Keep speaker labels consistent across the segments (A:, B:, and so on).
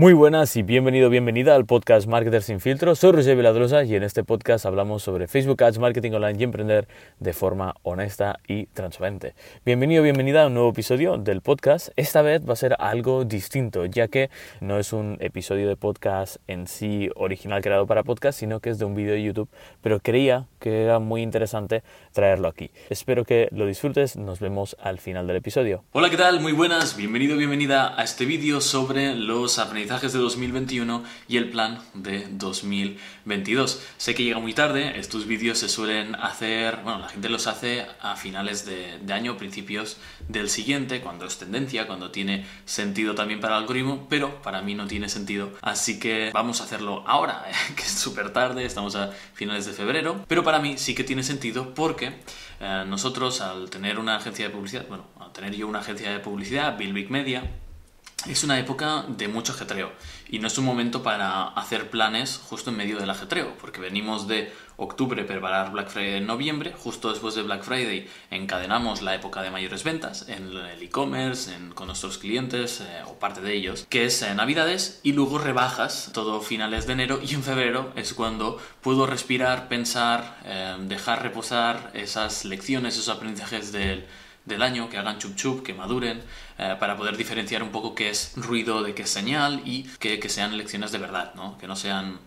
A: Muy buenas y bienvenido, bienvenida al podcast Marketer sin filtro. Soy Roger Viladrosa y en este podcast hablamos sobre Facebook Ads, marketing online y emprender de forma honesta y transparente. Bienvenido, bienvenida a un nuevo episodio del podcast. Esta vez va a ser algo distinto, ya que no es un episodio de podcast en sí original creado para podcast, sino que es de un vídeo de YouTube, pero creía que era muy interesante traerlo aquí. Espero que lo disfrutes, nos vemos al final del episodio.
B: Hola, ¿qué tal? Muy buenas, bienvenido, bienvenida a este vídeo sobre los aprendizajes de 2021 y el plan de 2022. Sé que llega muy tarde, estos vídeos se suelen hacer, bueno, la gente los hace a finales de, año, principios del siguiente, cuando es tendencia, cuando tiene sentido también para el algoritmo, pero para mí no tiene sentido. Así que vamos a hacerlo ahora, que es súper tarde, estamos a finales de febrero, pero para mí sí que tiene sentido porque eh, nosotros al tener una agencia de publicidad, bueno, al tener yo una agencia de publicidad, Bill Big Media, es una época de mucho ajetreo y no es un momento para hacer planes justo en medio del ajetreo, porque venimos de octubre preparar Black Friday en noviembre, justo después de Black Friday encadenamos la época de mayores ventas en el e-commerce, con nuestros clientes eh, o parte de ellos, que es en Navidades y luego rebajas todo finales de enero y en febrero es cuando puedo respirar, pensar, eh, dejar reposar esas lecciones, esos aprendizajes del del año, que hagan chup chup, que maduren, eh, para poder diferenciar un poco qué es ruido de qué es señal y que, que sean lecciones de verdad, ¿no? que no sean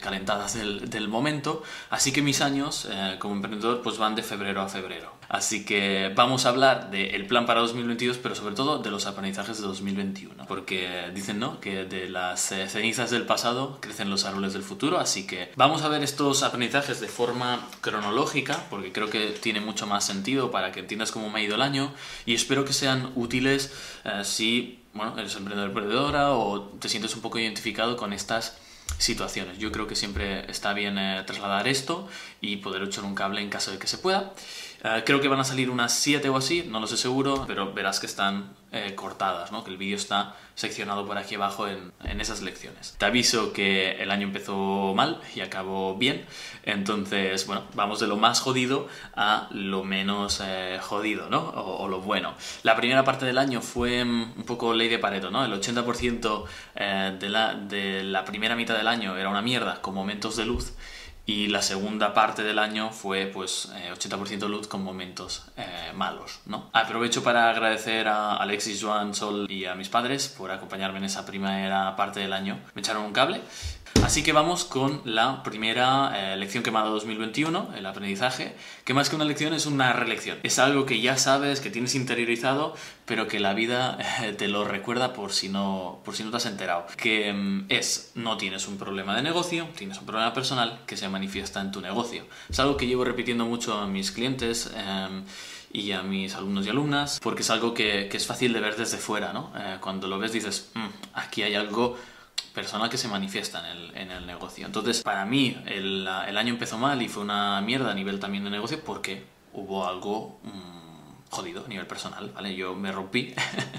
B: calentadas del, del, momento. Así que mis años eh, como emprendedor pues van de febrero a febrero. Así que vamos a hablar del plan para 2022, pero sobre todo de los aprendizajes de 2021. Porque dicen, ¿no? Que de las eh, cenizas del pasado crecen los árboles del futuro. Así que vamos a ver estos aprendizajes de forma cronológica, porque creo que tiene mucho más sentido para que entiendas cómo me ha ido el año. Y espero que sean útiles si, bueno, eres emprendedor emprendedora o te sientes un poco identificado con estas situaciones. Yo creo que siempre está bien eh, trasladar esto y poder echar un cable en caso de que se pueda. Eh, creo que van a salir unas 7 o así, no lo sé seguro, pero verás que están eh, cortadas, ¿no? que el vídeo está seccionado por aquí abajo en, en, esas lecciones. Te aviso que el año empezó mal y acabó bien, entonces, bueno, vamos de lo más jodido a lo menos eh, jodido, ¿no? O, lo bueno. La primera parte del año fue mm, un poco ley de Pareto, ¿no? El 80% de, la, de la primera mitad del año era una mierda con momentos de luz y la segunda parte del año fue pues 80% eh, luz con momentos eh, malos, ¿no? Aprovecho para agradecer a Alexis, Joan, Sol y a mis padres por acompañarme en esa primera parte del año. Me echaron un cable Así que vamos con la primera eh, lección que me dado 2021, el aprendizaje, que más que una lección es una relección. Es algo que ya sabes, que tienes interiorizado, pero que la vida eh, te lo recuerda por si no, por si no te has enterado. Que mm, es, no tienes un problema de negocio, tienes un problema personal que se manifiesta en tu negocio. Es algo que llevo repitiendo mucho a mis clientes. Em, y a mis alumnos y alumnas, porque es algo que, es fácil de ver desde fuera, ¿no? Eh, cuando lo ves dices, mm, aquí hay algo personal que se manifiesta en el, en el negocio. Entonces, para mí, el, el, año empezó mal y fue una mierda a nivel también de negocio porque hubo algo mm, jodido a nivel personal, ¿vale? Yo me rompí,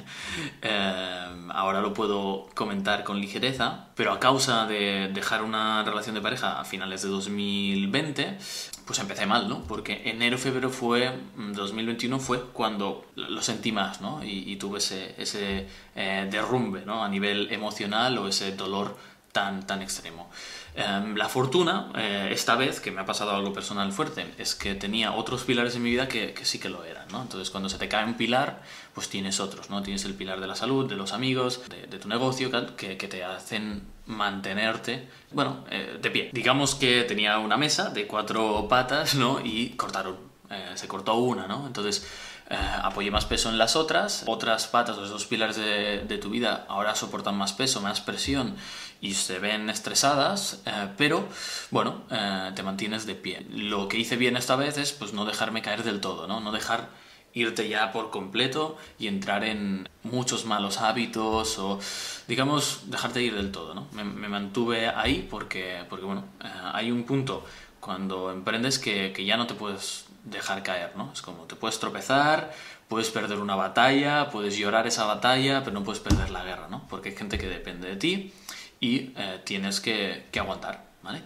B: eh, ahora lo puedo comentar con ligereza, pero a causa de dejar una relación de pareja a finales de 2020, pues empecé mal, ¿no? Porque enero, febrero fue, 2021 mm, fue cuando lo sentí más, ¿no? Y, tuve ese, ese eh, derrumbe, ¿no? A nivel emocional o ese dolor tan, tan extremo. Em, la fortuna, eh, esta vez, que me ha pasado algo personal fuerte, es que tenía otros pilares en mi vida que, sí que lo eran, ¿no? Entonces, cuando se te cae un pilar, pues tienes otros, ¿no? Tienes el pilar de la salud, de los amigos, de, tu negocio, que, que, te hacen mantenerte, bueno, eh, de pie. Digamos que tenía una mesa de cuatro patas, ¿no? Y cortaron, eh, se cortó una, ¿no? Entonces, eh, apoyé más peso en las otras, otras patas, los dos pilares de, tu vida ahora soportan más peso, más presión y se ven estresadas, eh, pero bueno, eh, te mantienes de pie. Lo que hice bien esta vez es pues no dejarme caer del todo, ¿no? No dejar irte ya por completo y entrar en muchos malos hábitos o digamos dejarte ir del todo, ¿no? Me, mantuve ahí porque, porque bueno, hay un punto cuando emprendes que ya no te puedes dejar caer, ¿no? Es como te puedes tropezar, puedes perder una batalla, puedes llorar esa batalla, pero no puedes perder la guerra, ¿no? Porque hay gente que depende de ti y eh, tienes que, que, aguantar, ¿vale?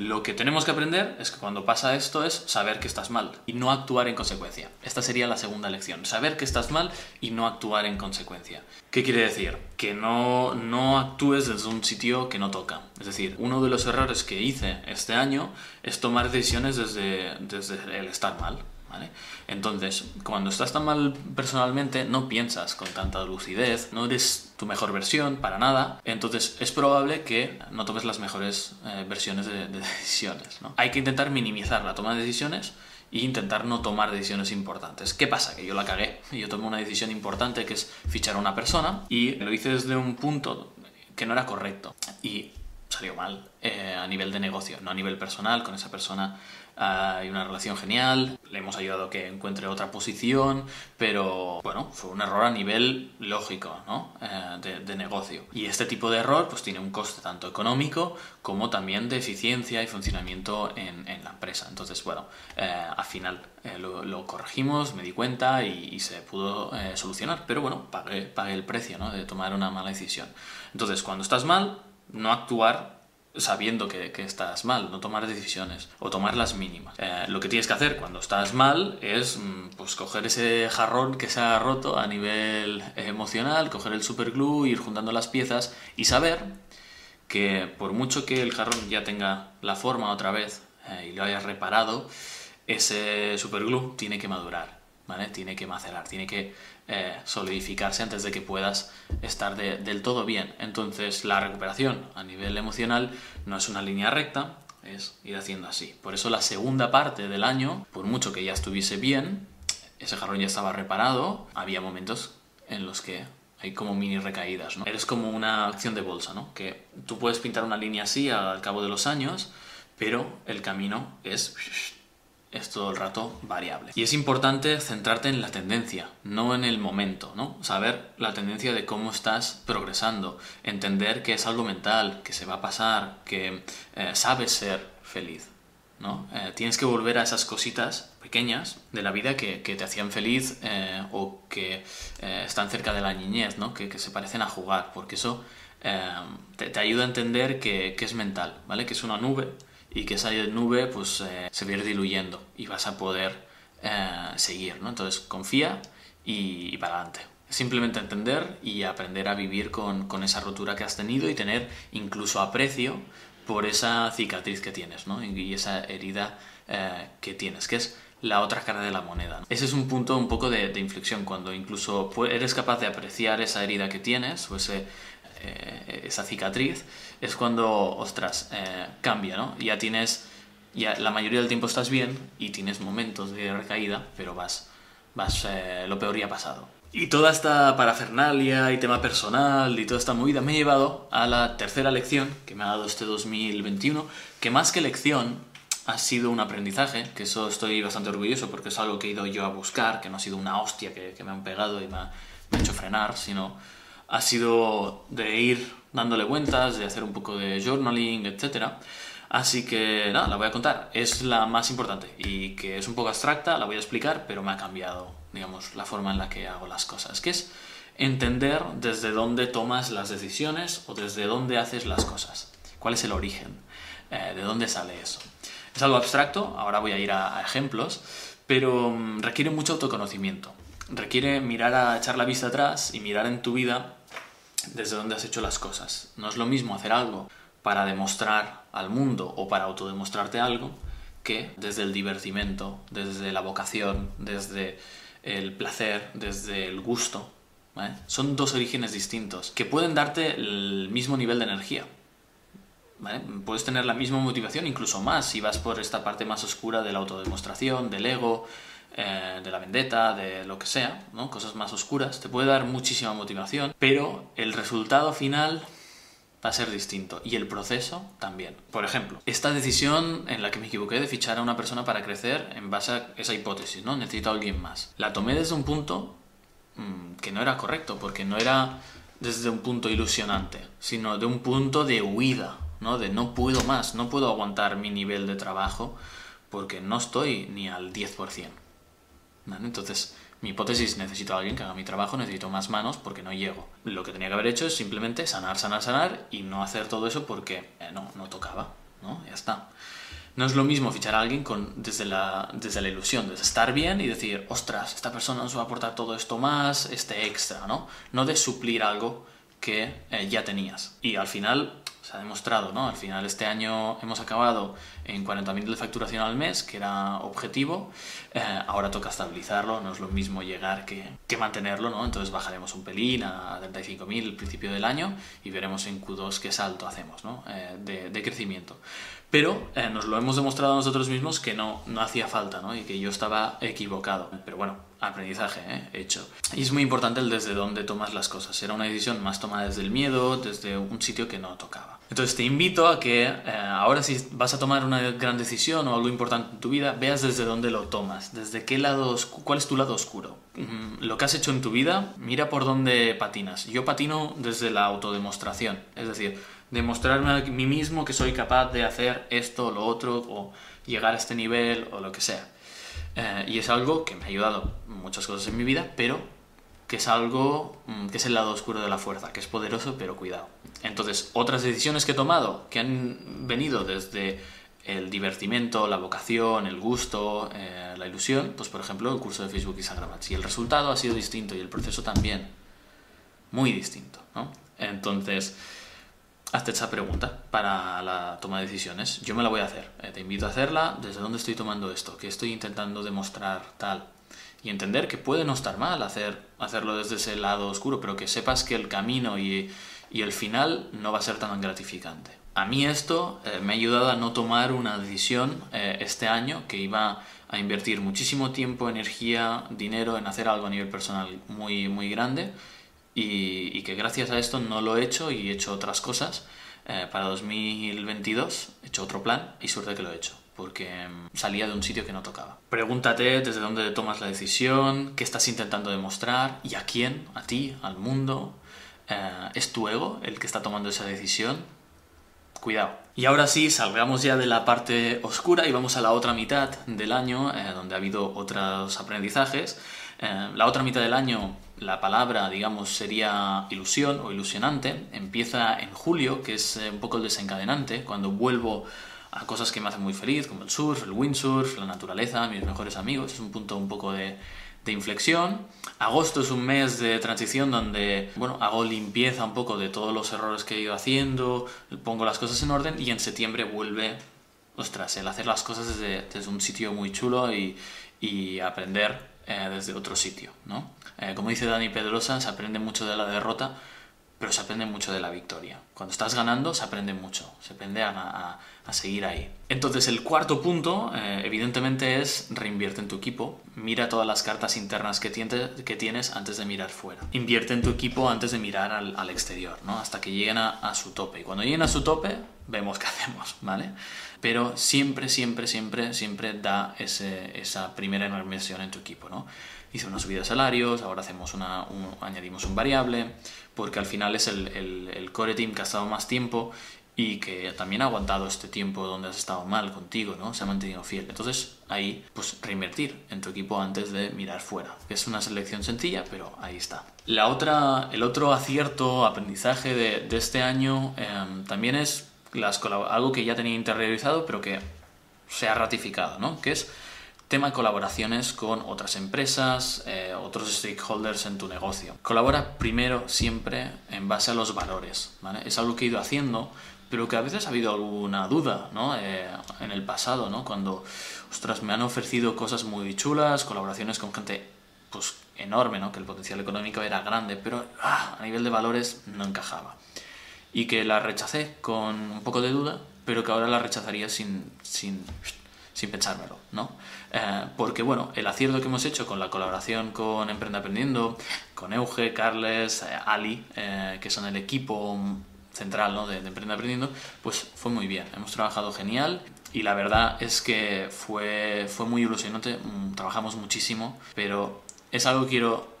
B: Lo que tenemos que aprender es que cuando pasa esto es saber que estás mal y no actuar en consecuencia. Esta sería la segunda lección, saber que estás mal y no actuar en consecuencia. ¿Qué quiere decir? Que no, no actúes desde un sitio que no toca. Es decir, uno de los errores que hice este año es tomar decisiones desde, desde el estar mal. Entonces, cuando estás tan mal personalmente, no piensas con tanta lucidez, no eres tu mejor versión para nada, entonces es probable que no tomes las mejores eh, versiones de, decisiones. Hay que intentar minimizar la toma de decisiones e intentar no tomar decisiones importantes. ¿Qué pasa? Que yo la cagué. Yo tomé una decisión importante que es fichar a una persona y lo hice desde un punto que no era correcto y salió mal eh, a nivel de negocio, no a nivel personal. Con esa persona hay una relación genial, le hemos ayudado a que encuentre otra posición, pero bueno, fue un error a nivel lógico, ¿no? Eh, de, negocio. Y este tipo de error pues tiene un coste tanto económico como también de eficiencia y funcionamiento en, la empresa. Entonces, bueno, eh, al final eh, lo, corregimos, me di cuenta y, se pudo solucionar, pero bueno, pagué, pagué el precio ¿no? de tomar una mala decisión. Entonces, cuando estás mal, no actuar sabiendo que, estás mal, no tomar decisiones o tomar las mínimas. Eh, lo que tienes que hacer cuando estás mal es mm, pues coger ese jarrón que se ha roto a nivel emocional, coger el superglue, ir juntando las piezas y saber que por mucho que el jarrón ya tenga la forma otra vez eh, y lo hayas reparado, ese superglue tiene que madurar tiene que macerar, tiene que eh, solidificarse antes de que puedas estar del todo bien. Entonces la recuperación a nivel emocional no es una línea recta, es ir haciendo así. Por eso la segunda parte del año, por mucho que ya estuviese bien, ese jarrón ya estaba reparado, había momentos en los que hay como mini recaídas, ¿no? Eres como una acción de bolsa, ¿no? Que tú puedes pintar una línea así al cabo de los años, pero el camino es es todo el rato variable. Y es importante centrarte en la tendencia, no en el momento, ¿no? Saber la tendencia de cómo estás progresando, entender que es algo mental, que se va a pasar, que eh, sabes ser feliz, ¿no? Eh, tienes que volver a esas cositas pequeñas de la vida que, te hacían feliz eh, o que están cerca de la niñez, ¿no? Que, se parecen a jugar, porque eso te, ayuda a entender que, que es mental, ¿vale? Que es una nube y que esa nube pues eh, se va a ir diluyendo y vas a poder eh, seguir, ¿no? Entonces confía y, para adelante. Simplemente entender y aprender a vivir con, con, esa rotura que has tenido y tener incluso aprecio por esa cicatriz que tienes, ¿no? Y esa herida eh, que tienes, que es la otra cara de la moneda. Ese es un punto un poco de, de inflexión, cuando incluso eres capaz de apreciar esa herida que tienes o ese eh, esa cicatriz, es cuando, ostras, eh, cambia, ¿no? Ya tienes, ya la mayoría del tiempo estás bien y tienes momentos de recaída, pero vas, vas, eh, lo peor ya ha pasado. Y toda esta parafernalia y tema personal y toda esta movida me ha llevado a la tercera lección que me ha dado este 2021, que más que lección ha sido un aprendizaje, que eso estoy bastante orgulloso porque es algo que he ido yo a buscar, que no ha sido una hostia que, me han pegado y me ha hecho frenar, sino ha sido de ir dándole vueltas, de hacer un poco de journaling, etc. Así que nada, la voy a contar. Es la más importante y que es un poco abstracta, la voy a explicar, pero me ha cambiado, digamos, la forma en la que hago las cosas, que es entender desde dónde tomas las decisiones o desde dónde haces las cosas. ¿Cuál es el origen? Eh, ¿De dónde sale eso? Es algo abstracto, ahora voy a ir a, ejemplos, pero mm, requiere mucho autoconocimiento. Requiere mirar a echar la vista atrás y mirar en tu vida desde dónde has hecho las cosas. No es lo mismo hacer algo para demostrar al mundo o para autodemostrarte algo que desde el divertimento, desde la vocación, desde el placer, desde el gusto. Son dos orígenes distintos que pueden darte el mismo nivel de energía. Puedes tener la misma motivación, incluso más, si vas por esta parte más oscura de la autodemostración, del ego, eh, de la vendetta, de lo que sea, ¿no? cosas más oscuras, te puede dar muchísima motivación, pero el resultado final va a ser distinto y el proceso también. Por ejemplo, esta decisión en la que me equivoqué de fichar a una persona para crecer en base a esa hipótesis, ¿no? Necesito a alguien más. La tomé desde un punto mm, que no era correcto, porque no era desde un punto ilusionante, sino de un punto de huida, ¿no? De no puedo más, no puedo aguantar mi nivel de trabajo porque no estoy ni al 10%. Entonces, mi hipótesis, necesito a alguien que haga mi trabajo, necesito más manos porque no llego. Lo que tenía que haber hecho es simplemente sanar, sanar, sanar y no hacer todo eso porque eh, no, no tocaba. ¿no? Ya está. No es lo mismo fichar a alguien con, desde, la, desde la ilusión, desde estar bien y decir, ostras, esta persona nos va a aportar todo esto más, este extra, ¿no? No de suplir algo que eh, ya tenías. Y al final se ha demostrado, ¿no? Al final este año hemos acabado en 40.000 de facturación al mes, que era objetivo. Eh, ahora toca estabilizarlo, no es lo mismo llegar que, que mantenerlo, ¿no? Entonces bajaremos un pelín a 35.000 al principio del año y veremos en Q2 qué salto hacemos, ¿no? Eh, de, crecimiento. Pero eh, nos lo hemos demostrado nosotros mismos que no, no hacía falta, ¿no? Y que yo estaba equivocado. Pero bueno, aprendizaje hecho. Y es muy importante el desde dónde tomas las cosas. Era una decisión más tomada desde el miedo, desde un sitio que no tocaba. Entonces te invito a que eh, ahora si vas a tomar una gran decisión o algo importante en tu vida, veas desde dónde lo tomas, desde qué lado, cuál es tu lado oscuro. Mm, lo que has hecho en tu vida, mira por dónde patinas. Yo patino desde la autodemostración, es decir, demostrarme a mí mismo que soy capaz de hacer esto o lo otro o llegar a este nivel o lo que sea. Eh, y es algo que me ha ayudado muchas cosas en mi vida, pero que es algo mm, que es el lado oscuro de la fuerza, que es poderoso, pero cuidado. Entonces, otras decisiones que he tomado que han venido desde el divertimento, la vocación, el gusto, eh, la ilusión, pues por ejemplo el curso de Facebook Instagram Ads. Y el resultado ha sido distinto y el proceso también, muy distinto. ¿no? Entonces, hazte esa pregunta para la toma de decisiones. Yo me la voy a hacer. Eh, te invito a hacerla. ¿Desde dónde estoy tomando esto? ¿Qué estoy intentando demostrar tal? Y entender que puede no estar mal hacer, hacerlo desde ese lado oscuro, pero que sepas que el camino y, y el final no va a ser tan gratificante. A mí esto eh, me ha ayudado a no tomar una decisión eh, este año que iba a invertir muchísimo tiempo, energía, dinero en hacer algo a nivel personal muy, muy grande y, que gracias a esto no lo he hecho y he hecho otras cosas. Eh, para 2022 he hecho otro plan y suerte que lo he hecho porque mm, salía de un sitio que no tocaba. Pregúntate desde dónde tomas la decisión, qué estás intentando demostrar y a quién, a ti, al mundo. Eh, ¿Es tu ego el que está tomando esa decisión? Cuidado. Y ahora sí, salgamos ya de la parte oscura y vamos a la otra mitad del año, eh, donde ha habido otros aprendizajes. la otra mitad del año la palabra, digamos, sería ilusión o ilusionante. Empieza en julio, que es eh, un poco el desencadenante, cuando vuelvo a cosas que me hacen muy feliz, como el surf, el windsurf, la naturaleza, mis mejores amigos. Es un punto un poco de, de inflexión. Agosto es un mes de transición donde, bueno, hago limpieza un poco de todos los errores que he ido haciendo, pongo las cosas en orden y en septiembre vuelve, ostras, el hacer las cosas desde, desde un sitio muy chulo y, y aprender eh, desde otro sitio, ¿no? Eh, como dice Dani Pedrosa, se aprende mucho de la derrota, pero se aprende mucho de la victoria. Cuando estás ganando, se aprende mucho, se aprende a, seguir ahí. Entonces, el cuarto punto, eh, evidentemente, es reinvierte en tu equipo. Mira todas las cartas internas que, tienes antes de mirar fuera. Invierte en tu equipo antes de mirar al, exterior, ¿no? Hasta que lleguen a, su tope. Y cuando lleguen a su tope, vemos qué hacemos, ¿vale? Pero siempre, siempre, siempre, siempre da esa primera inversión en tu equipo, ¿no? Hice una subida de salarios, ahora hacemos una, añadimos un variable, porque al final es el, el, core team que ha estado más tiempo y que también ha aguantado este tiempo donde has estado mal contigo, ¿no? Se ha mantenido fiel. Entonces, ahí, pues reinvertir en tu equipo antes de mirar fuera. Es una selección sencilla, pero ahí está. La otra, el otro acierto, aprendizaje de, este año em, también es las, algo que ya tenía interiorizado, pero que se ha ratificado, ¿no? Que es Tema de colaboraciones con otras empresas, eh, otros stakeholders en tu negocio. Colabora primero siempre en base a los valores. Es algo que he ido haciendo, pero que a veces ha habido alguna duda ¿no? Eh, en el pasado, ¿no? cuando ostras, me han ofrecido cosas muy chulas, colaboraciones con gente pues, enorme, ¿no? que el potencial económico era grande, pero ah, a nivel de valores no encajaba. Y que la rechacé con un poco de duda, pero que ahora la rechazaría sin, sin sin pensármelo, ¿no? Eh, porque, bueno, el acierto que hemos hecho con la colaboración con Emprende Aprendiendo, con Euge, Carles, eh, Ali, eh, que son el equipo central ¿no? de, de, Emprende Aprendiendo, pues fue muy bien. Hemos trabajado genial y la verdad es que fue, fue muy ilusionante. Mm, trabajamos muchísimo, pero es algo que quiero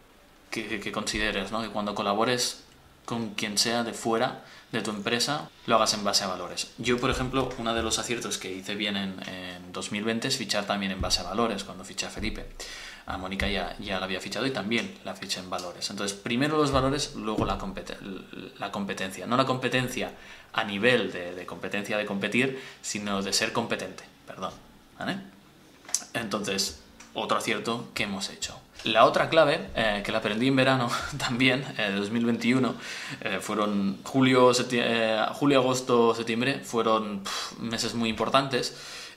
B: que consideres, ¿no? Que cuando colabores con quien sea de fuera, de tu empresa lo hagas en base a valores. Yo, por ejemplo, uno de los aciertos que hice bien en, 2020 es fichar también en base a valores cuando fiché a Felipe. a Mónica ya, ya la había fichado y también la fiché en valores. Entonces, primero los valores, luego la, competencia. No la competencia a nivel de, de, competencia de competir, sino de ser competente, perdón. ¿vale? Entonces, otro acierto que hemos hecho. La otra clave, eh, que la aprendí en verano también, eh, de 2021, eh, fueron julio, julio, agosto, septiembre, fueron meses muy importantes,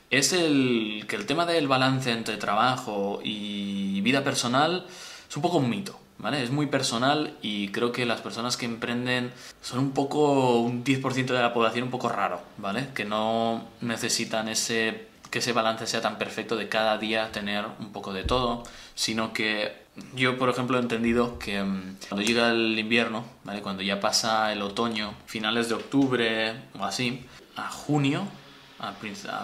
B: es el que el tema del balance entre trabajo y vida personal es un poco un mito. ¿Vale? Es muy personal y creo que las personas que emprenden son un poco, un 10% de la población un poco raro, ¿vale? Que no necesitan ese que ese balance sea tan perfecto de cada día tener un poco de todo, sino que yo, por ejemplo, he entendido que mm, cuando llega el invierno, ¿vale? cuando ya pasa el otoño, finales de octubre o así, a junio, a,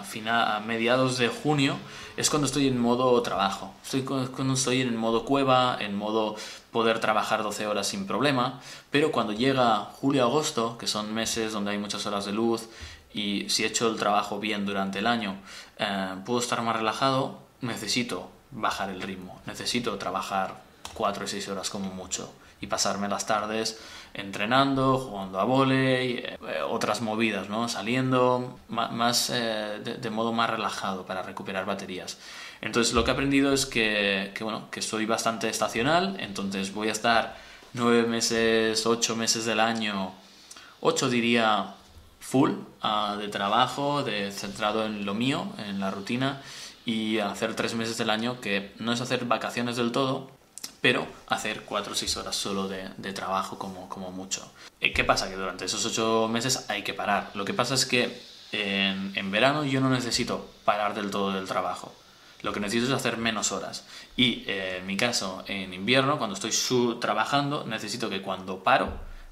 B: final, a mediados de junio, es cuando estoy en modo trabajo. Estoy cuando estoy en modo cueva, en modo poder trabajar 12 horas sin problema, pero cuando llega julio-agosto, que son meses donde hay muchas horas de luz y si he hecho el trabajo bien durante el año, eh, puedo estar más relajado, necesito bajar el ritmo, necesito trabajar 4 o 6 horas como mucho y pasarme las tardes entrenando, jugando a volei, eh, otras movidas, ¿no? Saliendo más, eh, de, modo más relajado para recuperar baterías. Entonces lo que he aprendido es que, que, bueno, que soy bastante estacional, entonces voy a estar 9 meses, 8 meses del año, 8 diría full uh, de trabajo, de centrado en lo mío, en la rutina y hacer tres meses del año que no es hacer vacaciones del todo, pero hacer cuatro o seis horas solo de, de trabajo como, como mucho. Eh, ¿Qué pasa? Que durante esos ocho meses hay que parar. Lo que pasa es que en, en verano yo no necesito parar del todo del trabajo. Lo que necesito es hacer menos horas. Y eh, en mi caso, en invierno, cuando estoy trabajando, necesito que cuando paro,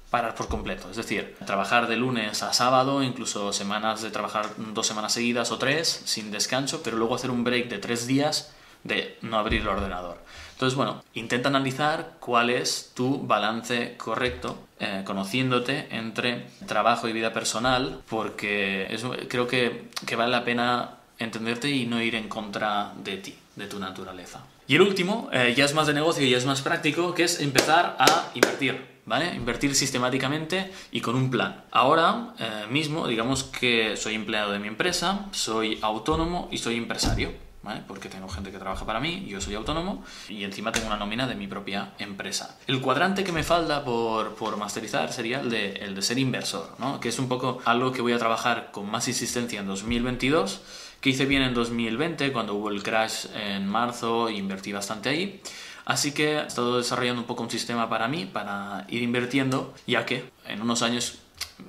B: parar por completo. Es decir, trabajar de lunes a sábado, incluso semanas de trabajar dos semanas seguidas o tres sin descanso, pero luego hacer un break de tres días de no abrir el ordenador. Entonces, bueno, intenta analizar cuál es tu balance correcto, eh, conociéndote entre trabajo y vida personal, porque creo que, vale la pena entenderte y no ir en contra de ti, de tu naturaleza. Y el último, eh, ya es más de negocio y ya es más práctico, que es empezar a invertir. ¿Vale? Invertir sistemáticamente y con un plan. Ahora eh, mismo, digamos que soy empleado de mi empresa, soy autónomo y soy empresario. ¿Vale? Porque tengo gente que trabaja para mí, yo soy autónomo y encima tengo una nómina de mi propia empresa. El cuadrante que me falta por, por masterizar sería el de, el de ser inversor, ¿no? que es un poco algo que voy a trabajar con más insistencia en 2022, que hice bien en 2020 cuando hubo el crash en marzo e invertí bastante ahí. Así que he estado desarrollando un poco un sistema para mí, para ir invirtiendo, ya que en unos años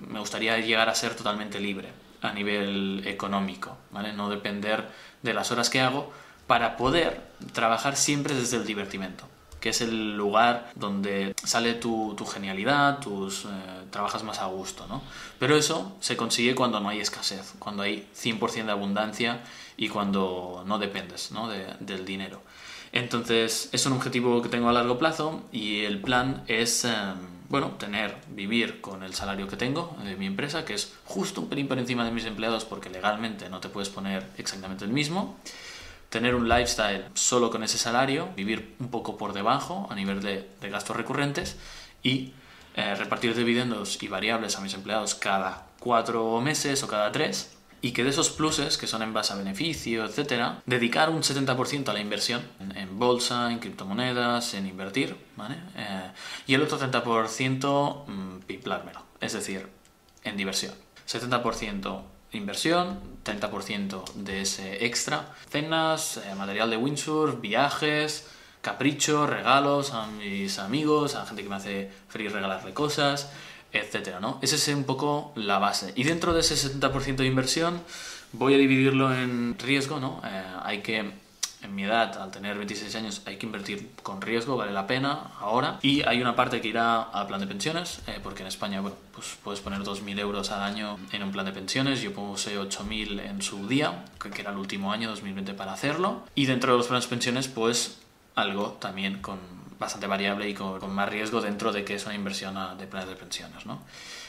B: me gustaría llegar a ser totalmente libre a nivel económico, ¿vale? No depender de las horas que hago para poder trabajar siempre desde el divertimento, que es el lugar donde sale tu, genialidad, tus, eh, trabajas más a gusto, ¿no? Pero eso se consigue cuando no hay escasez, cuando hay 100% de abundancia y cuando no dependes ¿no? del dinero. Entonces, es un objetivo que tengo a largo plazo y el plan es, em, bueno, tener, vivir con el salario que tengo de mi empresa, que es justo un pelín por encima de mis empleados porque legalmente no te puedes poner exactamente el mismo. Tener un lifestyle solo con ese salario, vivir un poco por debajo a nivel de, gastos recurrentes y eh, repartir dividendos y variables a mis empleados cada cuatro meses o cada tres y que de esos pluses, que son en base a beneficio, etcétera, dedicar un 70% a la inversión en, bolsa, en criptomonedas, en invertir, ¿vale? Eh, y el otro 30% mmm, piplármelo, es decir, en diversión. 70% inversión, 30% de ese extra, cenas, eh, material de windsurf, viajes, caprichos, regalos a mis amigos, a gente que me hace feliz regalarle cosas, etcétera, ¿no? Esa es un poco la base. Y dentro de ese 70% de inversión voy a dividirlo en riesgo, ¿no? Eh, hay que, en mi edad, al tener 26 años, hay que invertir con riesgo, vale la pena ahora. Y hay una parte que irá al plan de pensiones, eh, porque en España, bueno, pues puedes poner 2.000 euros al año en un plan de pensiones. Yo puse 8.000 en su día, que era el último año, 2020, para hacerlo. Y dentro de los planes de pensiones, pues algo también con bastante variable y con, más riesgo dentro de que es una inversión de planes de pensiones, ¿no?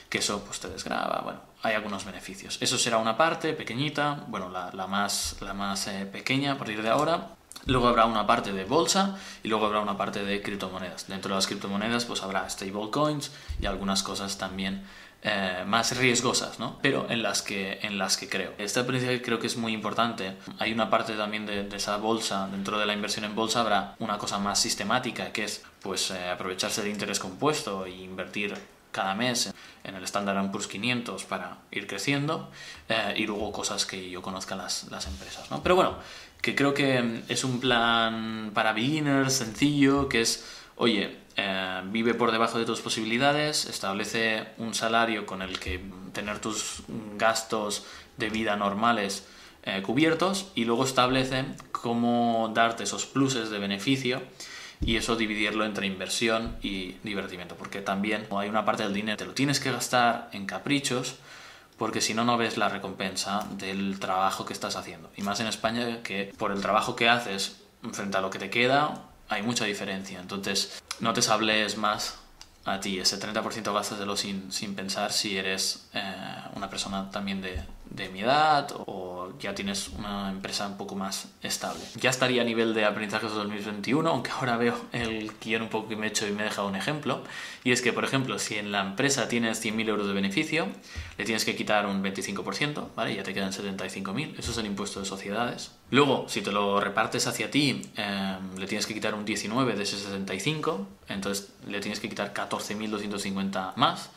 B: Que eso pues te desgraba, bueno, hay algunos beneficios. Eso será una parte pequeñita, bueno, la, más, la más eh, pequeña a partir de ahora. Luego habrá una parte de bolsa y luego habrá una parte de criptomonedas. Dentro de las criptomonedas pues habrá stablecoins y algunas cosas también eh, más riesgosas, ¿no? Pero en las, que, en las que creo. Este aprendizaje creo que es muy importante. Hay una parte también de, esa bolsa, dentro de la inversión en bolsa habrá una cosa más sistemática, que es pues eh, aprovecharse de interés compuesto e invertir cada mes en el Standard Poor's 500 para ir creciendo eh, y luego cosas que yo conozca las, las empresas, ¿no? Pero bueno, que creo que es un plan para beginners sencillo, que es, oye, eh, vive por debajo de tus posibilidades, establece un salario con el que tener tus gastos de vida normales eh, cubiertos y luego establece cómo darte esos pluses de beneficio y eso dividirlo entre inversión y divertimento, porque también hay una parte del dinero que te lo tienes que gastar en caprichos, porque si no, no ves la recompensa del trabajo que estás haciendo. Y más en España, que por el trabajo que haces frente a lo que te queda, hay mucha diferencia. Entonces, no te sables más a ti, ese 30% gástatelo sin, sin pensar si eres eh, una persona también de, de mi edad o ya tienes una empresa un poco más estable. Ya estaría a nivel de aprendizajes de 2021, aunque ahora veo el guion un poco que me he hecho y me he dejado un ejemplo. Y es que, por ejemplo, si en la empresa tienes 100.000 euros de beneficio, le tienes que quitar un 25%, ¿vale? Ya te quedan 75.000. Eso es el impuesto de sociedades. Luego, si te lo repartes hacia ti, em, le tienes que quitar un 19 de ese 65, entonces le tienes que quitar 14.250 más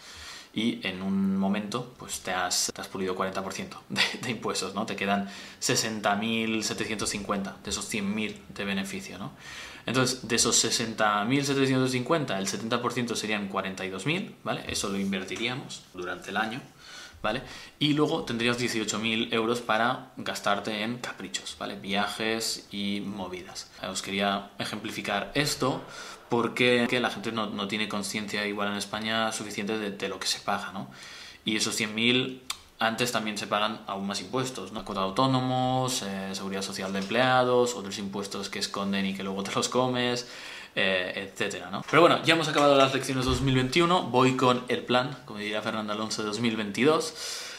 B: y en un momento pues te has, te has pulido 40% de, impuestos, ¿no? Te quedan 60.750 de esos 100.000 de beneficio, ¿no? Entonces, de esos 60.750, el 70% serían 42.000, ¿vale? Eso lo invertiríamos durante el año, ¿vale? Y luego tendrías 18.000 euros para gastarte en caprichos, ¿vale? Viajes y movidas. Os quería ejemplificar esto porque la gente no, no tiene conciencia igual en España suficiente de, de, lo que se paga, ¿no? Y esos 100.000 antes también se pagan aún más impuestos, ¿no? Cuota de autónomos, eh, seguridad social de empleados, otros impuestos que esconden y que luego te los comes, eh, etcétera, ¿no? Pero bueno, ya hemos acabado las lecciones 2021, voy con el plan, como diría Fernando Alonso, de 2022.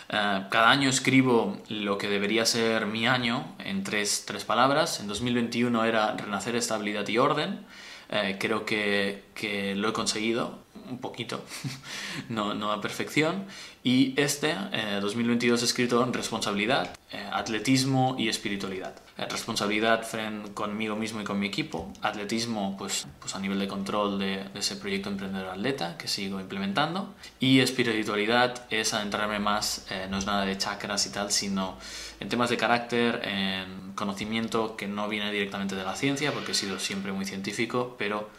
B: Eh, cada año escribo lo que debería ser mi año en tres, tres palabras. En 2021 era renacer, estabilidad y orden. Eh, creo que, que, lo he conseguido un poquito, no, a perfección. Y este, eh, 2022, he escrito en responsabilidad, eh, atletismo y espiritualidad. Eh, responsabilidad conmigo mismo y con mi equipo. Atletismo, pues, pues a nivel de control de, de, ese proyecto Emprendedor Atleta que sigo implementando. Y espiritualidad es adentrarme más, eh, no es nada de chakras y tal, sino en temas de carácter, en conocimiento que no viene directamente de la ciencia, porque he sido siempre muy científico, pero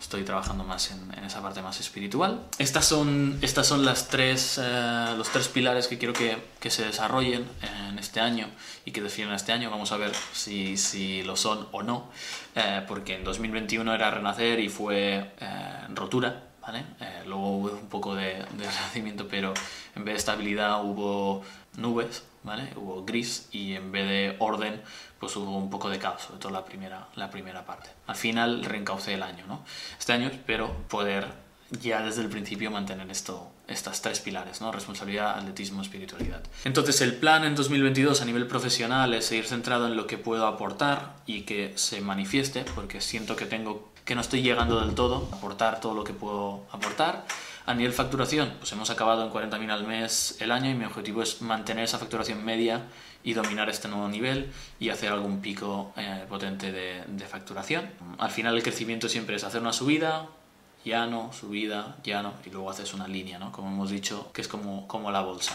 B: estoy trabajando más en, esa parte más espiritual. Estas son, estas son las tres, eh, los tres pilares que quiero que, que, se desarrollen en este año y que definen este año. Vamos a ver si, si lo son o no, eh, porque en 2021 era renacer y fue eh, rotura. ¿vale? luego hubo un poco de, de renacimiento, pero en vez de estabilidad hubo nubes, ¿vale? Hubo gris y en vez de orden, pues hubo un poco de caos, sobre todo la primera, la primera parte. Al final reencaucé el año, ¿no? Este año espero poder ya desde el principio mantener esto, estas tres pilares, ¿no? Responsabilidad, atletismo, espiritualidad. Entonces el plan en 2022 a nivel profesional es seguir centrado en lo que puedo aportar y que se manifieste, porque siento que tengo que no estoy llegando del todo, aportar todo lo que puedo aportar. A nivel facturación, pues hemos acabado en 40.000 al mes el año y mi objetivo es mantener esa facturación media y dominar este nuevo nivel y hacer algún pico eh, potente de, facturación. Al final el crecimiento siempre es hacer una subida, llano, subida, llano y luego haces una línea, ¿no? Como hemos dicho, que es como, como la bolsa.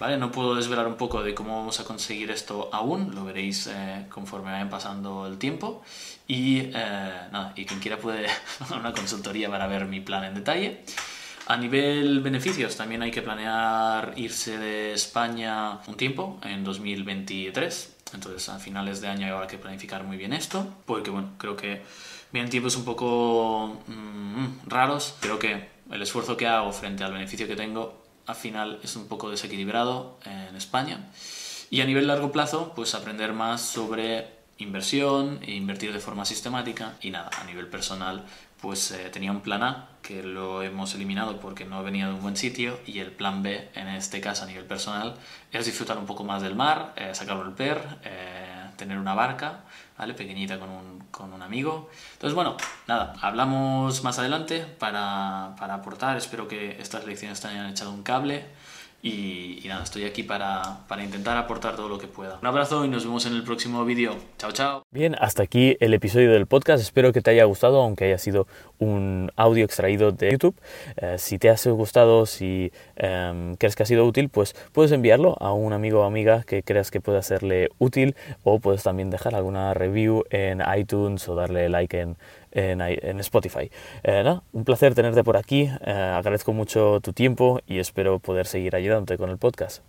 B: ¿Vale? No puedo desvelar un poco de cómo vamos a conseguir esto aún, lo veréis eh, conforme vayan pasando el tiempo. Y, eh, quien quiera puede una consultoría para ver mi plan en detalle. A nivel beneficios, también hay que planear irse de España un tiempo, en 2023. Entonces, a finales de año habrá que planificar muy bien esto, porque bueno, creo que vienen tiempos un poco mmm, raros. Creo que el esfuerzo que hago frente al beneficio que tengo, al final es un poco desequilibrado en España. Y a nivel largo plazo, pues aprender más sobre inversión e invertir de forma sistemática. Y nada, a nivel personal, pues eh, tenía un plan A que lo hemos eliminado porque no venía de un buen sitio y el plan B, en este caso a nivel personal, es disfrutar un poco más del mar, eh, sacarlo al per, eh, tener una barca, ¿vale? Pequeñita con un, con un amigo. Entonces, bueno, nada, hablamos más adelante para, para aportar. Espero que estas lecciones te hayan echado un cable. Y, nada, estoy aquí para, para, intentar aportar todo lo que pueda. Un abrazo y nos vemos en el próximo vídeo. Chao, chao.
A: Bien, hasta aquí el episodio del podcast. Espero que te haya gustado, aunque haya sido un audio extraído de YouTube. Eh, si te ha gustado, si eh, crees que ha sido útil, pues puedes enviarlo a un amigo o amiga que creas que pueda serle útil o puedes también dejar alguna review en iTunes o darle like en, en, Spotify. Eh. Un placer tenerte por aquí, eh, agradezco mucho tu tiempo y espero poder seguir ayudándote con el podcast.